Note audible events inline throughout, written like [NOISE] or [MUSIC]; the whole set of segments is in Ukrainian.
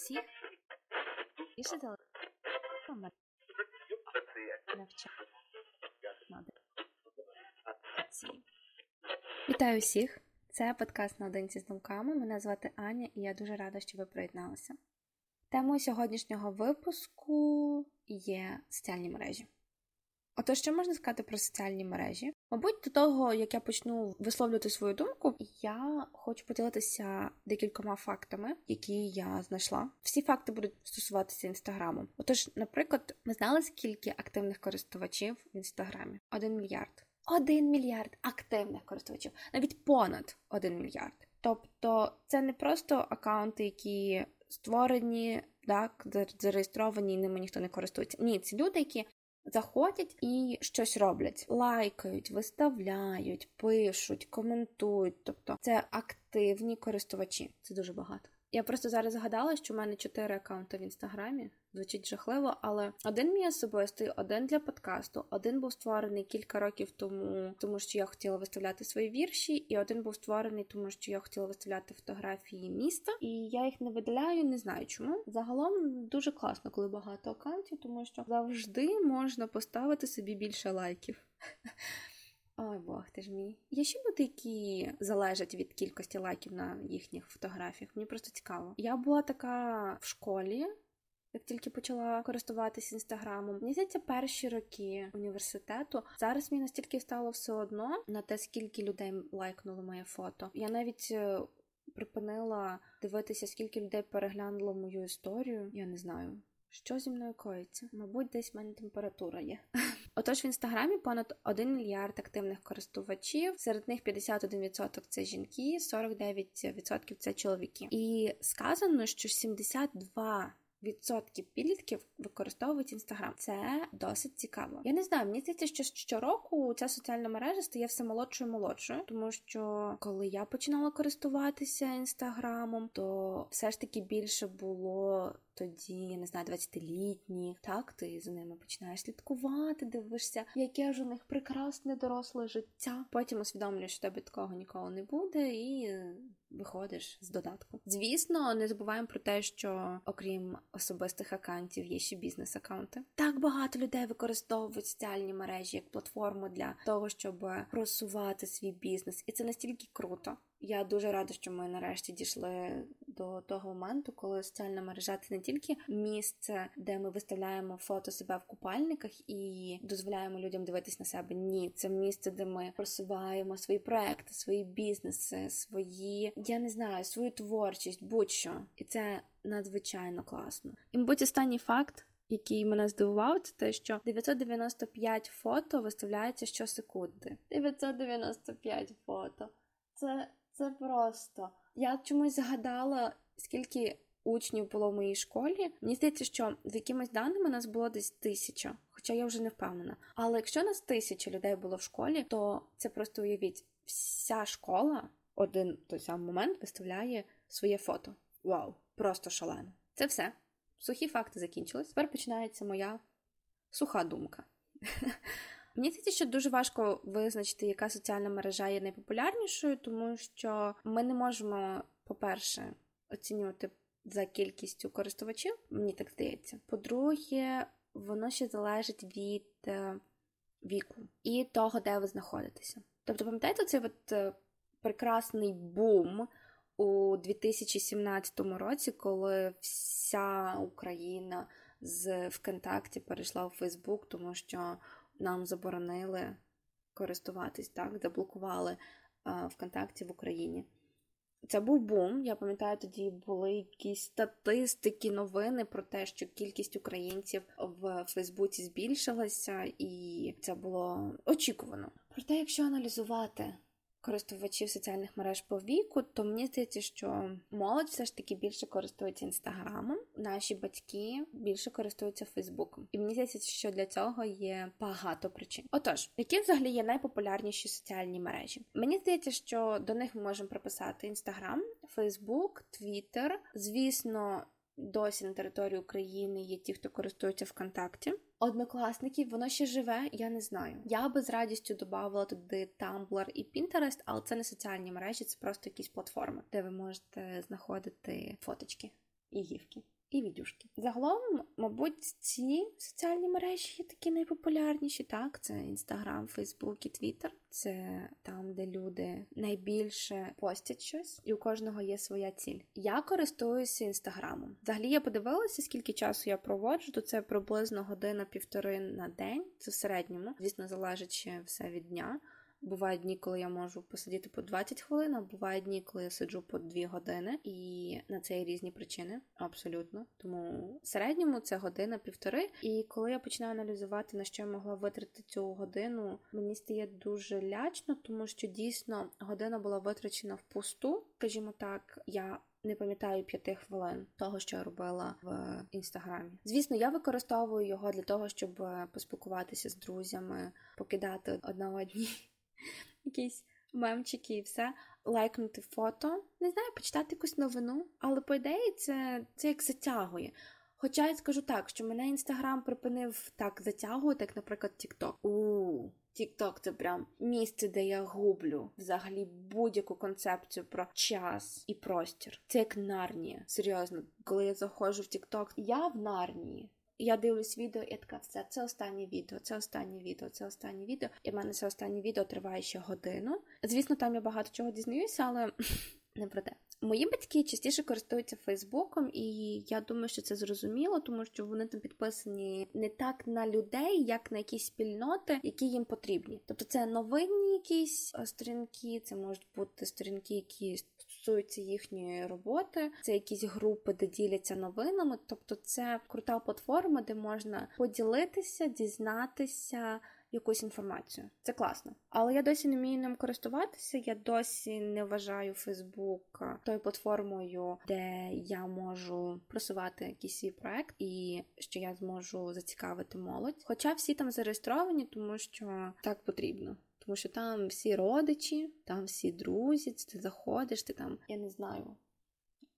всіх більше Вітаю всіх! Це подкаст наодинці з думками. Мене звати Аня, і я дуже рада, що ви приєдналися. Темою сьогоднішнього випуску є соціальні мережі. Отож, що можна сказати про соціальні мережі? Мабуть, до того, як я почну висловлювати свою думку, я хочу поділитися декількома фактами, які я знайшла. Всі факти будуть стосуватися інстаграму. Отож, наприклад, ми знали, скільки активних користувачів в інстаграмі? Один мільярд. Один мільярд активних користувачів, навіть понад один мільярд. Тобто, це не просто аккаунти, які створені, так, зареєстровані, і ними ніхто не користується. Ні, це люди, які заходять і щось роблять, лайкають, виставляють, пишуть, коментують. Тобто це активні користувачі. Це дуже багато. Я просто зараз згадала, що в мене чотири аккаунти в інстаграмі. Звучить жахливо, але один мій особистий, один для подкасту, один був створений кілька років тому, тому що я хотіла виставляти свої вірші, і один був створений, тому що я хотіла виставляти фотографії міста, і я їх не видаляю, не знаю чому. Загалом дуже класно, коли багато аккаунтів, тому що завжди можна поставити собі більше лайків. Ой, Бог ти ж мій. Є ще люди, які залежать від кількості лайків на їхніх фотографіях. Мені просто цікаво. Я була така в школі. Як тільки почала користуватися інстаграмом, мені здається, перші роки університету зараз мені настільки стало все одно на те, скільки людей лайкнуло моє фото. Я навіть е, припинила дивитися, скільки людей переглянуло мою історію. Я не знаю. Що зі мною коїться? Мабуть, десь в мене температура є. Отож, в інстаграмі понад 1 мільярд активних користувачів. Серед них 51% це жінки, 49% це чоловіки. І сказано, що 72 відсотків підлітків використовують інстаграм. Це досить цікаво. Я не знаю, мені здається, що щороку ця соціальна мережа стає все молодшою і молодшою, тому що коли я починала користуватися інстаграмом, то все ж таки більше було тоді, я не знаю, 20-літніх. Так, ти за ними починаєш слідкувати, дивишся, яке ж у них прекрасне доросле життя. Потім усвідомлюєш, що тебе такого ніколи не буде, і виходиш з додатку. Звісно, не забуваємо про те, що окрім особистих аккаунтів є ще бізнес-аккаунти. Так багато людей використовують соціальні мережі як платформу для того, щоб просувати свій бізнес, і це настільки круто. Я дуже рада, що ми нарешті дійшли до того моменту, коли соціальна мережа це не тільки місце, де ми виставляємо фото себе в купальниках і дозволяємо людям дивитись на себе. Ні, це місце, де ми просуваємо свої проекти, свої бізнеси, свої я не знаю, свою творчість, будь-що, і це надзвичайно класно. І мабуть, останній факт. Який мене здивував, це те, що 995 фото виставляється щосекунди. 995 фото. Це це просто. Я чомусь згадала, скільки учнів було в моїй школі. Мені здається, що з якимись даними нас було десь тисяча, хоча я вже не впевнена. Але якщо нас тисяча людей було в школі, то це просто уявіть, вся школа один той самий момент виставляє своє фото. Вау, просто шалено. Це все. Сухі факти закінчились. Тепер починається моя суха думка. [LAUGHS] Мені здається, що дуже важко визначити, яка соціальна мережа є найпопулярнішою, тому що ми не можемо, по-перше, оцінювати за кількістю користувачів, мені так здається. По-друге, воно ще залежить від е, віку і того, де ви знаходитеся. Тобто, пам'ятаєте, цей от е, прекрасний бум у 2017 році, коли вся Україна з ВКонтакті перейшла у Фейсбук, тому що нам заборонили користуватись, так, заблокували а, ВКонтакті в Україні. Це був бум. Я пам'ятаю, тоді були якісь статистики, новини про те, що кількість українців в Фейсбуці збільшилася, і це було очікувано. Проте, якщо аналізувати користувачів соціальних мереж по віку, то мені здається, що молодь все ж таки більше користується інстаграмом, наші батьки більше користуються Фейсбуком. І мені здається, що для цього є багато причин. Отож, які взагалі є найпопулярніші соціальні мережі? Мені здається, що до них ми можемо приписати інстаграм, Фейсбук, Твіттер, звісно. Досі на території України є ті, хто користується ВКонтакті. Однокласників, воно ще живе, я не знаю. Я би з радістю додавала туди Tumblr і Pinterest, але це не соціальні мережі, це просто якісь платформи, де ви можете знаходити фоточки. і гівки і відюшки. Загалом, мабуть, ці соціальні мережі є такі найпопулярніші. Так, це Інстаграм, Фейсбук і Твіттер. Це там, де люди найбільше постять щось, і у кожного є своя ціль. Я користуюся інстаграмом. Взагалі я подивилася, скільки часу я проводжу, то це приблизно година-півтори на день. Це в середньому, звісно, залежить ще все від дня. Бувають дні, коли я можу посидіти по 20 хвилин, а бувають дні, коли я сиджу по 2 години, і на це є різні причини, абсолютно. Тому в середньому це година-півтори. І коли я починаю аналізувати, на що я могла витратити цю годину, мені стає дуже лячно, тому що дійсно година була витрачена в пусту, скажімо так, я. Не пам'ятаю п'яти хвилин того, що я робила в інстаграмі. Звісно, я використовую його для того, щоб поспілкуватися з друзями, покидати одна одній [LAUGHS] якісь мемчики і все, лайкнути фото, не знаю, почитати якусь новину, але по ідеї це, це як затягує. Хоча я скажу так, що мене інстаграм припинив так затягувати, як, наприклад, Тікток. У Тікток це прям місце, де я гублю взагалі будь-яку концепцію про час і простір. Це як нарнія. Серйозно, коли я заходжу в Тікток, я в нарнії я дивлюсь відео, і така все, це останнє відео, це останнє відео, це останнє відео. І в мене це останнє відео триває ще годину. Звісно, там я багато чого дізнаюся, але [LAUGHS] не про те. Мої батьки частіше користуються Фейсбуком, і я думаю, що це зрозуміло, тому що вони там підписані не так на людей, як на якісь спільноти, які їм потрібні. Тобто це новинні якісь е, сторінки, це можуть бути сторінки, які стосуються їхньої роботи, це якісь групи, де діляться новинами. Тобто, це крута платформа, де можна поділитися, дізнатися якусь інформацію. Це класно. Але я досі не вмію ним користуватися. Я досі не вважаю Фейсбук тою платформою, де я можу просувати якийсь свій проект і що я зможу зацікавити молодь. Хоча всі там зареєстровані, тому що так потрібно. Тому що там всі родичі, там всі друзі, ти заходиш, ти там, я не знаю,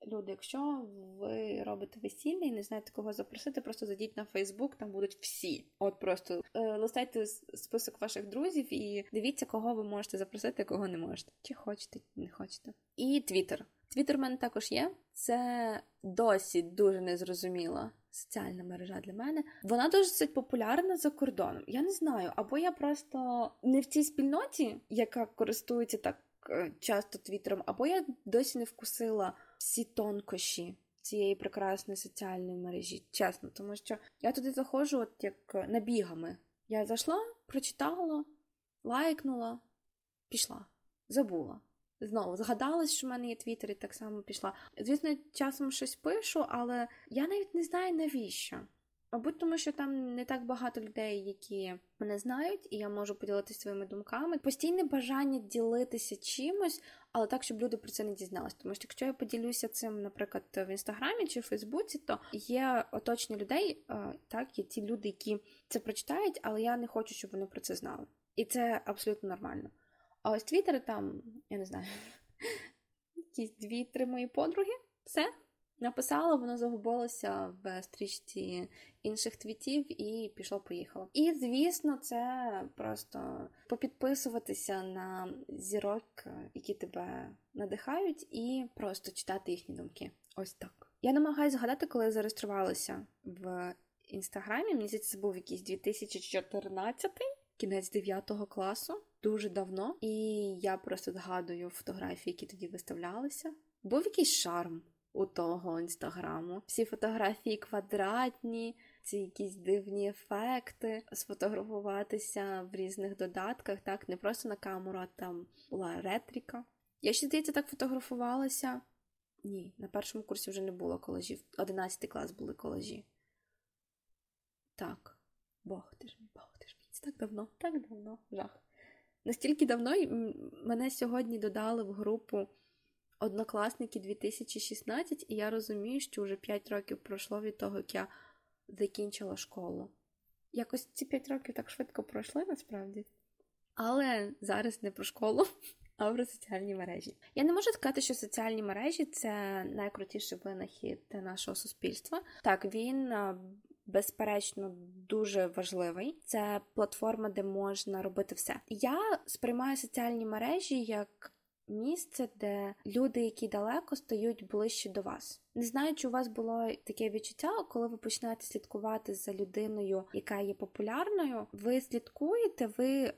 Люди, якщо ви робите весілля і не знаєте, кого запросити, просто зайдіть на Фейсбук, там будуть всі. От просто е, листайте список ваших друзів і дивіться, кого ви можете запросити, кого не можете. Чи хочете, чи не хочете. І Твіттер. Твіттер в мене також є. Це досі дуже незрозуміла соціальна мережа для мене. Вона досить популярна за кордоном. Я не знаю, або я просто не в цій спільноті, яка користується так е, часто твіттером, або я досі не вкусила всі тонкощі цієї прекрасної соціальної мережі, чесно, тому що я туди заходжу, от як набігами. Я зайшла, прочитала, лайкнула, пішла, забула. Знову згадалась, що в мене є твіттер, і так само пішла. Звісно, часом щось пишу, але я навіть не знаю навіщо. Мабуть, тому що там не так багато людей, які мене знають, і я можу поділитися своїми думками. Постійне бажання ділитися чимось, але так, щоб люди про це не дізналися. Тому що якщо я поділюся цим, наприклад, в інстаграмі чи в Фейсбуці, то є оточення людей, так, є ті люди, які це прочитають, але я не хочу, щоб вони про це знали. І це абсолютно нормально. А ось Твіттер там, я не знаю, [LAUGHS] якісь дві-три мої подруги, все. Написала, воно загубилося в стрічці інших твітів і пішло-поїхало. І, звісно, це просто попідписуватися на зірок, які тебе надихають, і просто читати їхні думки. Ось так. Я намагаюся згадати, коли я зареєструвалася в інстаграмі. Мені здається, це був якийсь 2014 кінець 9 класу, дуже давно. І я просто згадую фотографії, які тоді виставлялися. Був якийсь шарм у того інстаграму. Всі фотографії квадратні, ці якісь дивні ефекти, сфотографуватися в різних додатках, так, не просто на камеру, а там була ретріка. Я ще здається, так фотографувалася. Ні, на першому курсі вже не було колажів. 11 клас були колажі. Так, Бог ти ж мій, Бог ти ж мій. Це так давно, так давно, жах. Настільки давно мене сьогодні додали в групу Однокласники 2016, і я розумію, що вже 5 років пройшло від того, як я закінчила школу. Якось ці 5 років так швидко пройшли насправді. Але зараз не про школу, [LAUGHS] а про соціальні мережі. Я не можу сказати, що соціальні мережі це найкрутіший винахід нашого суспільства. Так, він. Безперечно, дуже важливий. Це платформа, де можна робити все. Я сприймаю соціальні мережі як місце, де люди, які далеко, стають ближче до вас. Не знаю, чи у вас було таке відчуття, коли ви починаєте слідкувати за людиною, яка є популярною. Ви слідкуєте, ви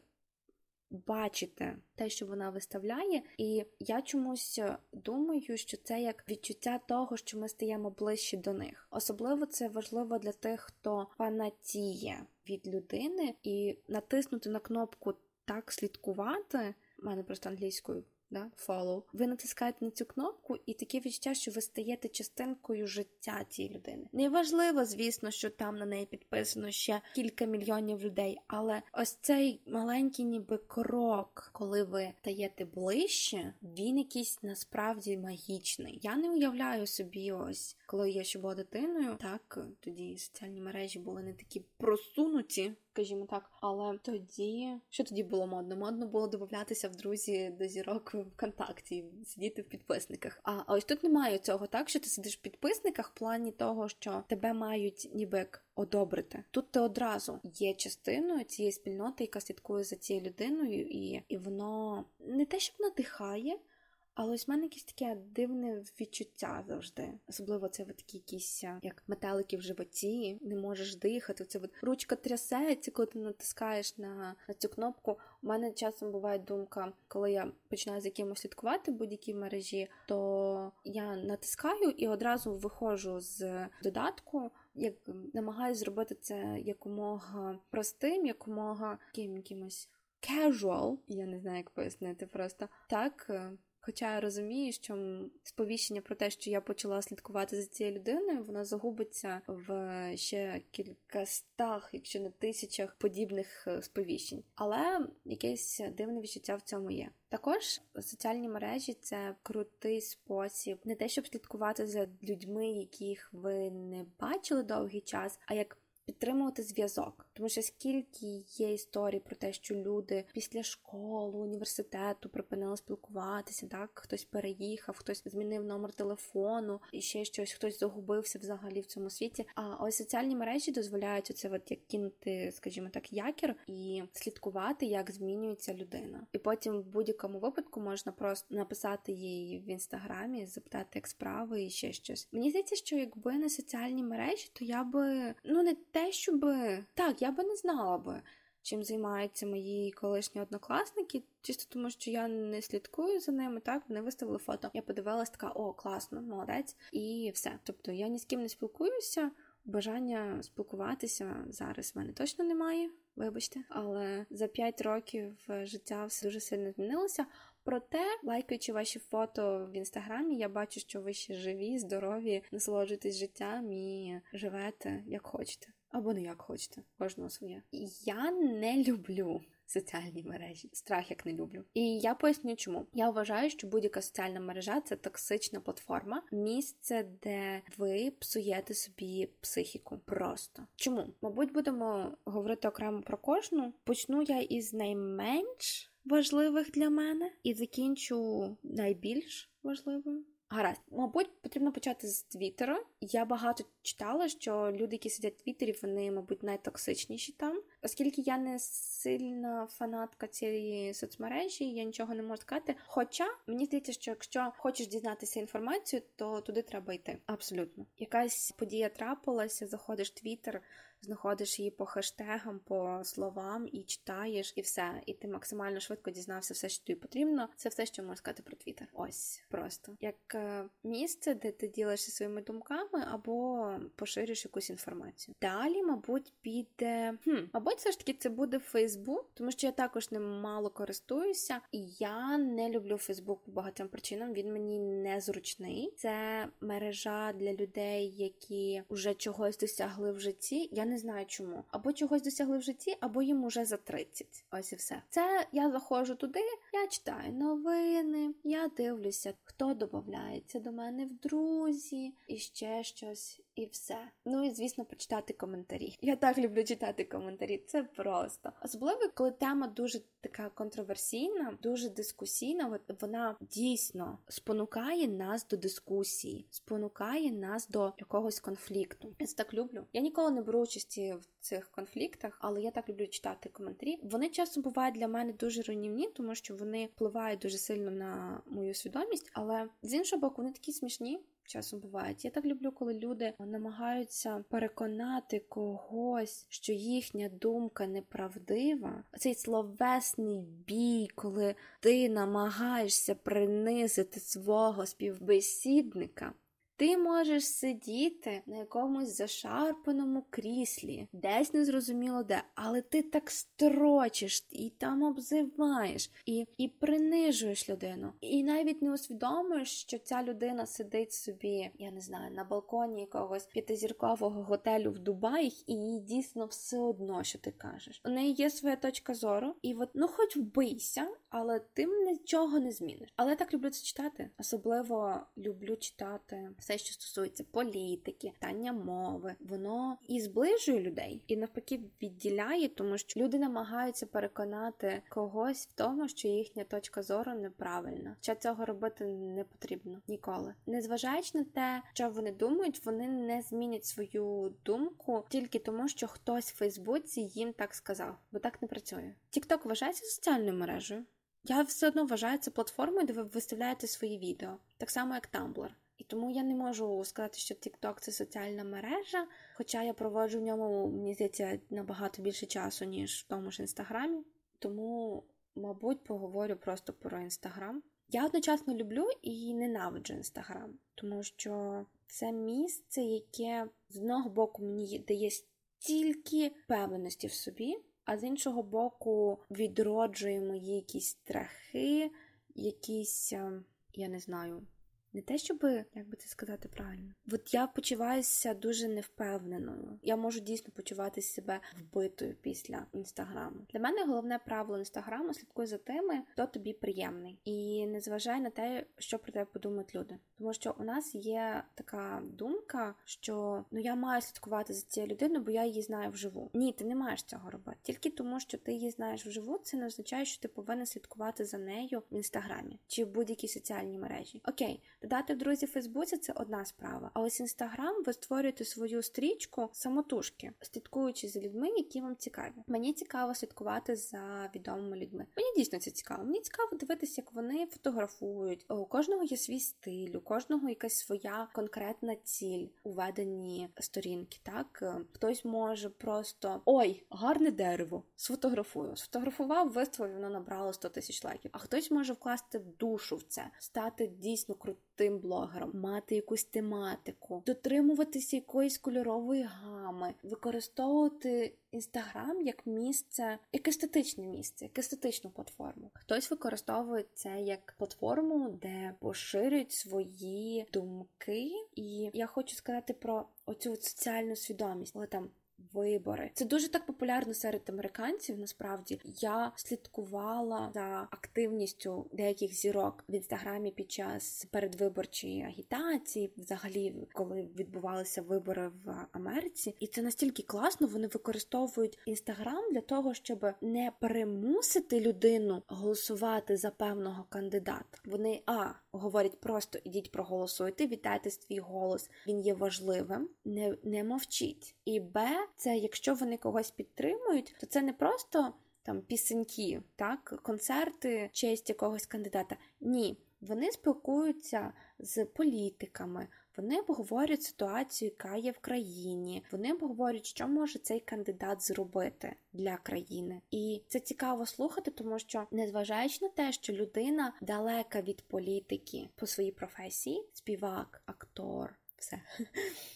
бачите те, що вона виставляє, і я чомусь думаю, що це як відчуття того, що ми стаємо ближче до них. Особливо це важливо для тих, хто фанатіє від людини, і натиснути на кнопку так слідкувати. У мене просто англійською да, follow, ви натискаєте на цю кнопку, і таке відчуття, що ви стаєте частинкою життя цієї людини. Неважливо, звісно, що там на неї підписано ще кілька мільйонів людей, але ось цей маленький, ніби крок, коли ви стаєте ближче, він якийсь насправді магічний. Я не уявляю собі, ось коли я ще була дитиною, так тоді соціальні мережі були не такі просунуті скажімо так. Але тоді, що тоді було модно? Модно було додатися в друзі до зірок ВКонтакті, сидіти в підписниках. А ось тут немає цього, так що ти сидиш в підписниках в плані того, що тебе мають ніби як одобрити. Тут ти одразу є частиною цієї спільноти, яка слідкує за цією людиною, і, і воно не те, щоб надихає. Але ось в мене якесь таке дивне відчуття завжди. Особливо це от такі якісь як метелики в животі, не можеш дихати. Це от ручка трясеться, коли ти натискаєш на на цю кнопку. У мене часом буває думка, коли я починаю з якимось слідкувати будь-якій мережі, то я натискаю і одразу виходжу з додатку. Як намагаюся зробити це якомога простим, якомога якимось casual, я не знаю, як пояснити просто так. Хоча я розумію, що сповіщення про те, що я почала слідкувати за цією людиною, вона загубиться в ще кількастах, якщо не тисячах подібних е, сповіщень. Але якесь дивне відчуття в цьому є. Також соціальні мережі це крутий спосіб, не те, щоб слідкувати за людьми, яких ви не бачили довгий час, а як підтримувати зв'язок, тому що скільки є історій про те, що люди після школи, університету припинили спілкуватися, так хтось переїхав, хтось змінив номер телефону і ще щось, хтось загубився взагалі в цьому світі. А ось соціальні мережі дозволяють оце от як кинути, скажімо так, якір і слідкувати, як змінюється людина. І потім в будь-якому випадку можна просто написати їй в інстаграмі, запитати, як справи і ще щось. Мені здається, що якби не соціальні мережі, то я би ну не те, щоб так, я би не знала би, чим займаються мої колишні однокласники, чисто тому, що я не слідкую за ними, так вони виставили фото. Я подивилась така, о, класно, молодець, і все. Тобто я ні з ким не спілкуюся. Бажання спілкуватися зараз в мене точно немає, вибачте, але за 5 років життя все дуже сильно змінилося. Проте, лайкаючи ваші фото в інстаграмі, я бачу, що ви ще живі, здорові, насолоджуєтесь життям і живете як хочете або не як хочете, кожного своє. Я не люблю. Соціальні мережі, страх як не люблю. І я поясню, чому я вважаю, що будь-яка соціальна мережа це токсична платформа, місце, де ви псуєте собі психіку. Просто чому? Мабуть, будемо говорити окремо про кожну. Почну я із найменш важливих для мене і закінчу найбільш важливою. Гаразд, мабуть, потрібно почати з Твіттера. Я багато читала, що люди, які сидять в Твіттері, вони, мабуть, найтоксичніші там. Оскільки я не сильна фанатка цієї соцмережі, я нічого не можу сказати. Хоча мені здається, що якщо хочеш дізнатися інформацію, то туди треба йти. Абсолютно, якась подія трапилася, заходиш в Твіттер, знаходиш її по хештегам, по словам і читаєш, і все. І ти максимально швидко дізнався все, що тобі потрібно. Це все, що можу сказати про Твіттер. Ось просто як е, місце, де ти ділишся своїми думками або поширюєш якусь інформацію. Далі, мабуть, піде хм, мабуть, все ж таки це буде Фейсбук, тому що я також ним мало користуюся, і я не люблю Фейсбук по багатьом причинам. Він мені незручний. Це мережа для людей, які вже чогось досягли в житті. Я не знаю чому. Або чогось досягли в житті, або їм уже за 30. Ось і все. Це я заходжу туди, я читаю новини, я дивлюся, хто додається до мене в друзі і ще щось. і все. Ну і звісно, почитати коментарі. [LAUGHS] Я так люблю читати коментарі. Це просто особливо, коли тема дуже така контроверсійна, дуже дискусійна. Вона дійсно спонукає нас до дискусії, спонукає нас до якогось конфлікту. Я це так люблю. Я ніколи не беру участі в цих конфліктах, але я так люблю читати коментарі. Вони часто бувають для мене дуже руйнівні, тому що вони впливають дуже сильно на мою свідомість, але з іншого боку, вони такі смішні. Часом бувають. Я так люблю, коли люди намагаються переконати когось, що їхня думка неправдива. Цей словесний бій, коли ти намагаєшся принизити свого співбесідника. Ти можеш сидіти на якомусь зашарпаному кріслі, десь незрозуміло де, але ти так строчиш і там обзиваєш, і і принижуєш людину. І навіть не усвідомуєш, що ця людина сидить собі, я не знаю, на балконі якогось п'ятизіркового готелю в Дубаї, і їй дійсно все одно, що ти кажеш. У неї є своя точка зору, і от ну хоч вбийся, але ти нічого не зміниш. Але я так люблю це читати. Особливо люблю читати все, що стосується політики, питання мови, воно і зближує людей, і навпаки відділяє, тому що люди намагаються переконати когось в тому, що їхня точка зору неправильна. Хоча цього робити не потрібно ніколи. Незважаючи на те, що вони думають, вони не змінять свою думку тільки тому, що хтось в Фейсбуці їм так сказав, бо так не працює. Тікток вважається соціальною мережею. Я все одно вважаю це платформою, де ви виставляєте свої відео, так само як Tumblr. Тому я не можу сказати, що TikTok – це соціальна мережа, хоча я проводжу в ньому, мені здається, набагато більше часу, ніж в тому ж інстаграмі. Тому, мабуть, поговорю просто про інстаграм. Я одночасно люблю і ненавиджу інстаграм, тому що це місце, яке з одного боку мені дає стільки певності в собі, а з іншого боку, відроджує мої якісь страхи, якісь, ем, я не знаю, не те, щоб, як би це сказати правильно, от я почуваюся дуже невпевненою. Я можу дійсно почувати себе вбитою після інстаграму. Для мене головне правило інстаграму слідкуй за тими, хто тобі приємний, і не зважай на те, що про тебе подумають люди. Тому що у нас є така думка, що ну я маю слідкувати за цією людиною, бо я її знаю вживу. Ні, ти не маєш цього робити. Тільки тому, що ти її знаєш вживу, це не означає, що ти повинен слідкувати за нею в інстаграмі чи в будь-якій соціальній мережі. Окей. Додати друзі в Фейсбуці це одна справа. А ось інстаграм ви створюєте свою стрічку самотужки, слідкуючи за людьми, які вам цікаві. Мені цікаво слідкувати за відомими людьми. Мені дійсно це цікаво. Мені цікаво дивитися, як вони фотографують. У кожного є свій стиль, у кожного якась своя конкретна ціль у веденні сторінки. Так хтось може просто ой, гарне дерево, сфотографую. Сфотографував, виставив, воно набрало 100 тисяч лайків. А хтось може вкласти душу в це, стати дійсно крутим тим блогером, мати якусь тематику, дотримуватися якоїсь кольорової гами, використовувати інстаграм як місце, як естетичне місце, як естетичну платформу. Хтось використовує це як платформу, де поширюють свої думки. І я хочу сказати про оцю соціальну свідомість, коли там вибори. Це дуже так популярно серед американців. Насправді я слідкувала за активністю деяких зірок в інстаграмі під час передвиборчої агітації, взагалі, коли відбувалися вибори в Америці, і це настільки класно. Вони використовують інстаграм для того, щоб не примусити людину голосувати за певного кандидата. Вони а говорять просто ідіть проголосуйте, вітайте свій голос. Він є важливим, не, не мовчіть. І Б, це якщо вони когось підтримують, то це не просто там пісеньки, так, концерти, честь якогось кандидата. Ні, вони спілкуються з політиками. Вони обговорюють ситуацію, яка є в країні. Вони обговорюють, що може цей кандидат зробити для країни. І це цікаво слухати, тому що, незважаючи на те, що людина далека від політики по своїй професії, співак, актор, все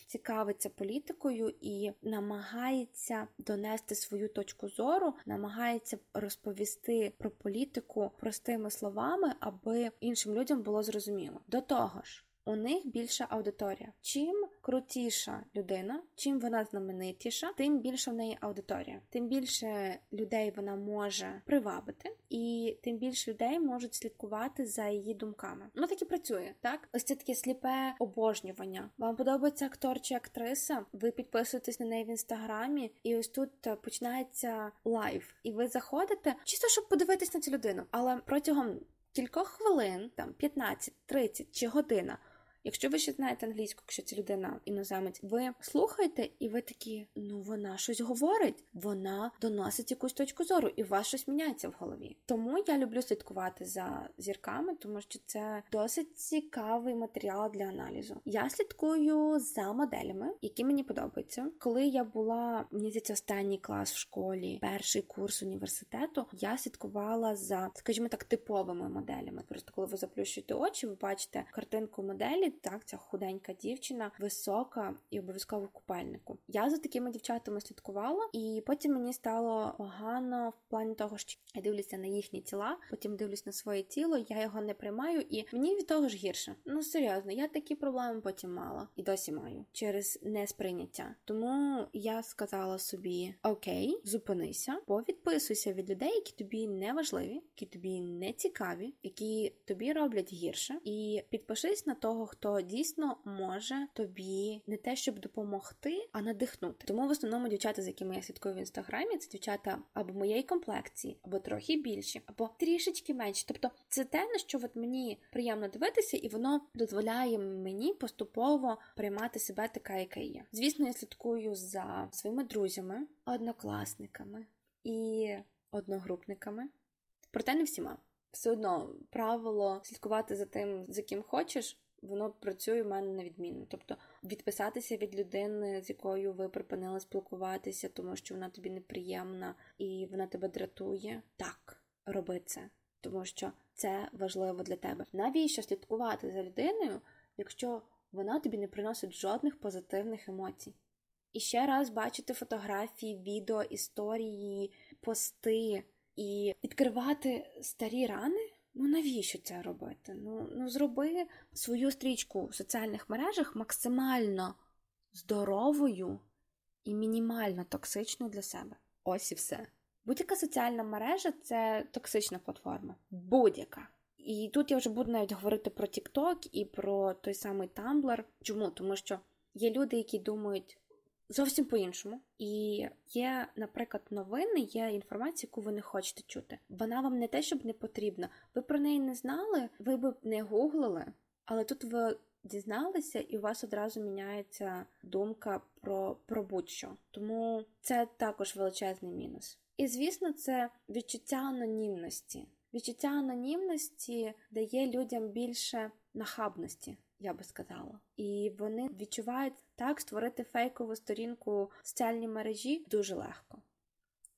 цікавиться політикою і намагається донести свою точку зору, намагається розповісти про політику простими словами, аби іншим людям було зрозуміло. До того ж. У них більша аудиторія. Чим крутіша людина, чим вона знаменитіша, тим більше в неї аудиторія, тим більше людей вона може привабити, і тим більше людей можуть слідкувати за її думками. Ну так і працює, так? Ось це таке сліпе обожнювання. Вам подобається актор чи актриса? Ви підписуєтесь на неї в інстаграмі, і ось тут починається live, і ви заходите чисто, щоб подивитись на цю людину, але протягом кількох хвилин, там 15, 30 чи година. Якщо ви ще знаєте англійську, якщо ця людина іноземець, ви слухаєте, і ви такі, ну вона щось говорить, вона доносить якусь точку зору, і у вас щось міняється в голові. Тому я люблю слідкувати за зірками, тому що це досить цікавий матеріал для аналізу. Я слідкую за моделями, які мені подобаються. Коли я була мені останній клас в школі, перший курс університету, я слідкувала за, скажімо так, типовими моделями. Просто коли ви заплющуєте очі, ви бачите картинку моделі так, ця худенька дівчина, висока і обов'язково в купальнику. Я за такими дівчатами слідкувала, і потім мені стало погано в плані того, що я дивлюся на їхні тіла, потім дивлюсь на своє тіло, я його не приймаю, і мені від того ж гірше. Ну серйозно, я такі проблеми потім мала і досі маю через несприйняття. Тому я сказала собі: Окей, зупинися, повідписуйся від людей, які тобі не важливі, які тобі не цікаві, які тобі роблять гірше, і підпишись на того, хто дійсно може тобі не те, щоб допомогти, а надихнути. Тому в основному дівчата, з якими я слідкую в інстаграмі, це дівчата або моєї комплекції, або трохи більші, або трішечки менші. Тобто це те, на що от мені приємно дивитися, і воно дозволяє мені поступово приймати себе така, яка є. Звісно, я слідкую за своїми друзями, однокласниками і одногрупниками, проте не всіма. Все одно правило слідкувати за тим, за ким хочеш, воно працює в мене на відміну. Тобто відписатися від людини, з якою ви припинили спілкуватися, тому що вона тобі неприємна і вона тебе дратує. Так, роби це, тому що це важливо для тебе. Навіщо слідкувати за людиною, якщо вона тобі не приносить жодних позитивних емоцій? І ще раз бачити фотографії, відео, історії, пости і відкривати старі рани. Ну навіщо це робити? Ну, ну зроби свою стрічку в соціальних мережах максимально здоровою і мінімально токсичною для себе. Ось і все. Будь-яка соціальна мережа це токсична платформа. Будь-яка. І тут я вже буду навіть говорити про TikTok і про той самий Tumblr. Чому? Тому що є люди, які думають, зовсім по-іншому. І є, наприклад, новини, є інформація, яку ви не хочете чути. Вона вам не те, щоб не потрібна. Ви про неї не знали, ви б не гуглили, але тут ви дізналися, і у вас одразу міняється думка про, про будь-що. Тому це також величезний мінус. І звісно, це відчуття анонімності. Відчуття анонімності дає людям більше нахабності, я би сказала. І вони відчувають так, створити фейкову сторінку в соціальній мережі дуже легко,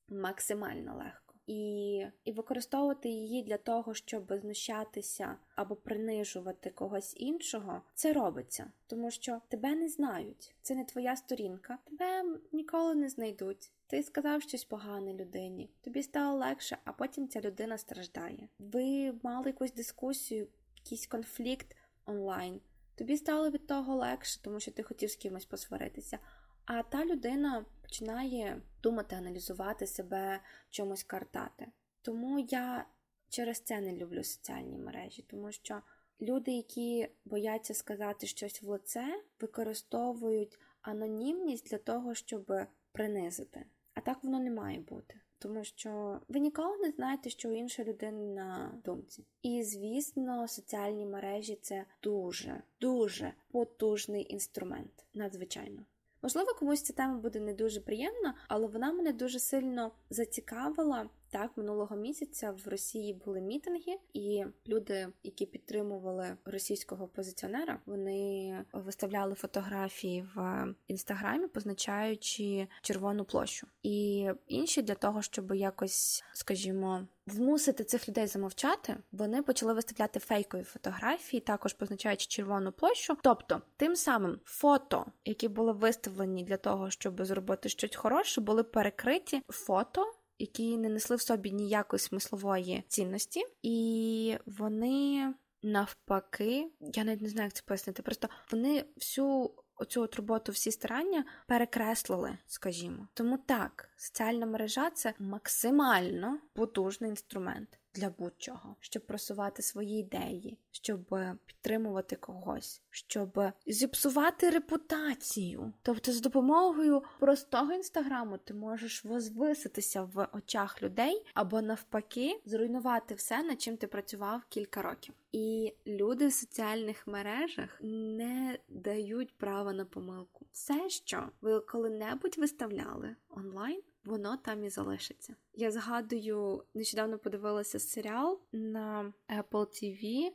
максимально легко. І і використовувати її для того, щоб знущатися або принижувати когось іншого, це робиться, тому що тебе не знають. Це не твоя сторінка, тебе ніколи не знайдуть. Ти сказав щось погане людині, тобі стало легше, а потім ця людина страждає. Ви мали якусь дискусію, якийсь конфлікт онлайн. Тобі стало від того легше, тому що ти хотів з кимось посваритися. А та людина починає думати, аналізувати себе, чомусь картати. Тому я через це не люблю соціальні мережі, тому що люди, які бояться сказати щось в лице, використовують анонімність для того, щоб принизити. А так воно не має бути. Тому що ви ніколи не знаєте, що у іншої людини на думці. І, звісно, соціальні мережі це дуже, дуже потужний інструмент, надзвичайно. Можливо, комусь ця тема буде не дуже приємна, але вона мене дуже сильно зацікавила. Так, минулого місяця в Росії були мітинги, і люди, які підтримували російського опозиціонера, вони виставляли фотографії в інстаграмі, позначаючи червону площу, і інші для того, щоб якось, скажімо, вмусити цих людей замовчати, вони почали виставляти фейкові фотографії, також позначаючи червону площу. Тобто, тим самим фото, які були виставлені для того, щоб зробити щось хороше, були перекриті фото які не несли в собі ніякої смислової цінності, і вони навпаки, я навіть не знаю, як це пояснити. Просто вони всю оцю от роботу, всі старання перекреслили, скажімо. Тому так, соціальна мережа це максимально потужний інструмент для будь-чого, щоб просувати свої ідеї, щоб підтримувати когось, щоб зіпсувати репутацію. Тобто, з допомогою простого інстаграму ти можеш возвиситися в очах людей або навпаки зруйнувати все, над чим ти працював кілька років. І люди в соціальних мережах не дають права на помилку. Все, що ви коли-небудь виставляли онлайн, воно там і залишиться. Я згадую, нещодавно подивилася серіал на Apple TV,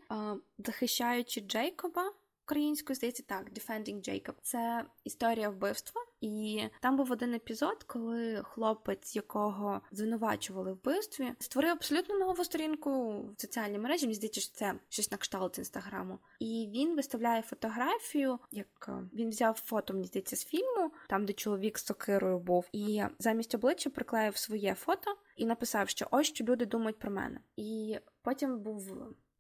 захищаючи Джейкоба. Українською здається так, Defending Jacob. Це історія вбивства, і там був один епізод, коли хлопець, якого звинувачували в вбивстві, створив абсолютно нову сторінку в соціальній мережі. Мені здається, що це щось на кшталт інстаграму. І він виставляє фотографію, як е, він взяв фото, мені здається, з фільму, там де чоловік з сокирою був, і замість обличчя приклеїв своє фото і написав, що ось що люди думають про мене. І потім був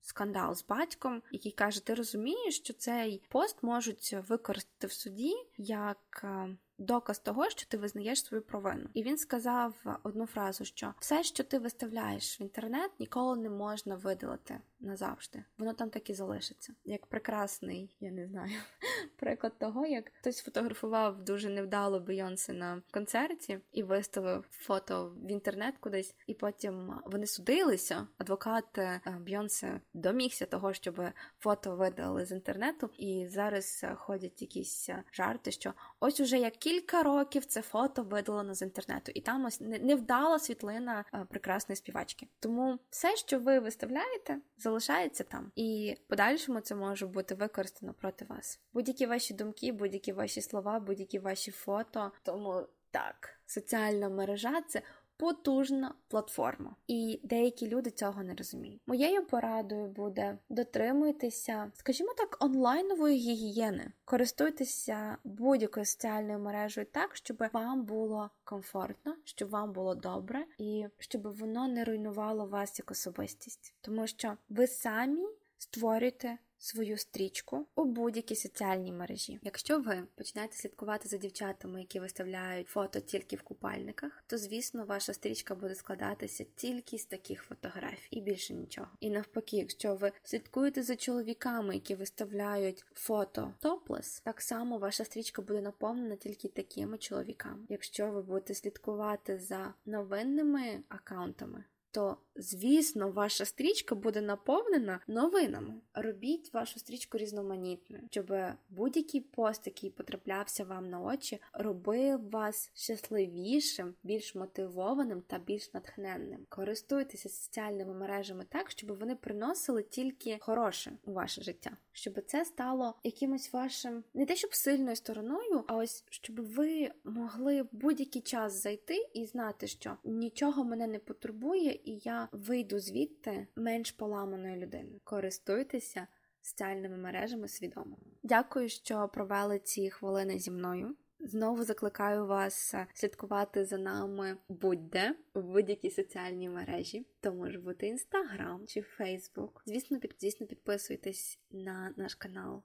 скандал з батьком, який каже: Ти розумієш, що цей пост можуть використати в суді як е, доказ того, що ти визнаєш свою провину. І він сказав одну фразу: що все, що ти виставляєш в інтернет, ніколи не можна видалити назавжди. Воно там так і залишиться. Як прекрасний, я не знаю, [LAUGHS] приклад того, як хтось фотографував дуже невдало Бейонсе на концерті і виставив фото в інтернет кудись, і потім вони судилися. Адвокат е, Бйонсе домігся того, щоб фото видали з інтернету, і зараз ходять якісь жарти, що ось уже як кілька років це фото видалено з інтернету, і там ось невдала світлина е, прекрасної співачки. Тому все, що ви виставляєте, залишається там, і подальшому це може бути використано проти вас. Будь-які ваші думки, будь-які ваші слова, будь-які ваші фото. Тому так, соціальна мережа це потужна платформа, і деякі люди цього не розуміють. Моєю порадою буде дотримуйтеся, скажімо так, онлайнової гігієни. Користуйтеся будь-якою соціальною мережею так, щоб вам було комфортно, щоб вам було добре, і щоб воно не руйнувало вас як особистість, тому що ви самі створюєте свою стрічку у будь-якій соціальній мережі. Якщо ви починаєте слідкувати за дівчатами, які виставляють фото тільки в купальниках, то звісно ваша стрічка буде складатися тільки з таких фотографій і більше нічого. І навпаки, якщо ви слідкуєте за чоловіками, які виставляють фото топлес, так само ваша стрічка буде наповнена тільки такими чоловіками. Якщо ви будете слідкувати за новинними аккаунтами, то звісно, ваша стрічка буде наповнена новинами. Робіть вашу стрічку різноманітною, щоб будь-який пост, який потраплявся вам на очі, робив вас щасливішим, більш мотивованим та більш натхненним. Користуйтеся соціальними мережами так, щоб вони приносили тільки хороше у ваше життя, щоб це стало якимось вашим не те, щоб сильною стороною, а ось щоб ви могли будь-який час зайти і знати, що нічого мене не потурбує, і я вийду звідти менш поламаною людиною. Користуйтеся соціальними мережами свідомо. Дякую, що провели ці хвилини зі мною. Знову закликаю вас слідкувати за нами будь-де в будь-якій соціальній мережі. То може бути Інстаграм чи Фейсбук. Звісно, під, звісно, підписуйтесь на наш канал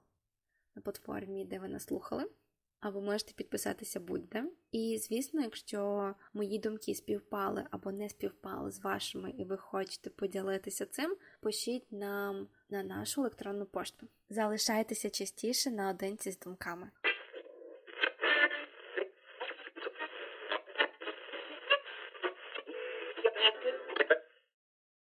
на платформі, де ви нас слухали або можете підписатися будь-де. І, звісно, якщо мої думки співпали або не співпали з вашими, і ви хочете поділитися цим, пишіть нам на нашу електронну пошту. Залишайтеся частіше наодинці з думками.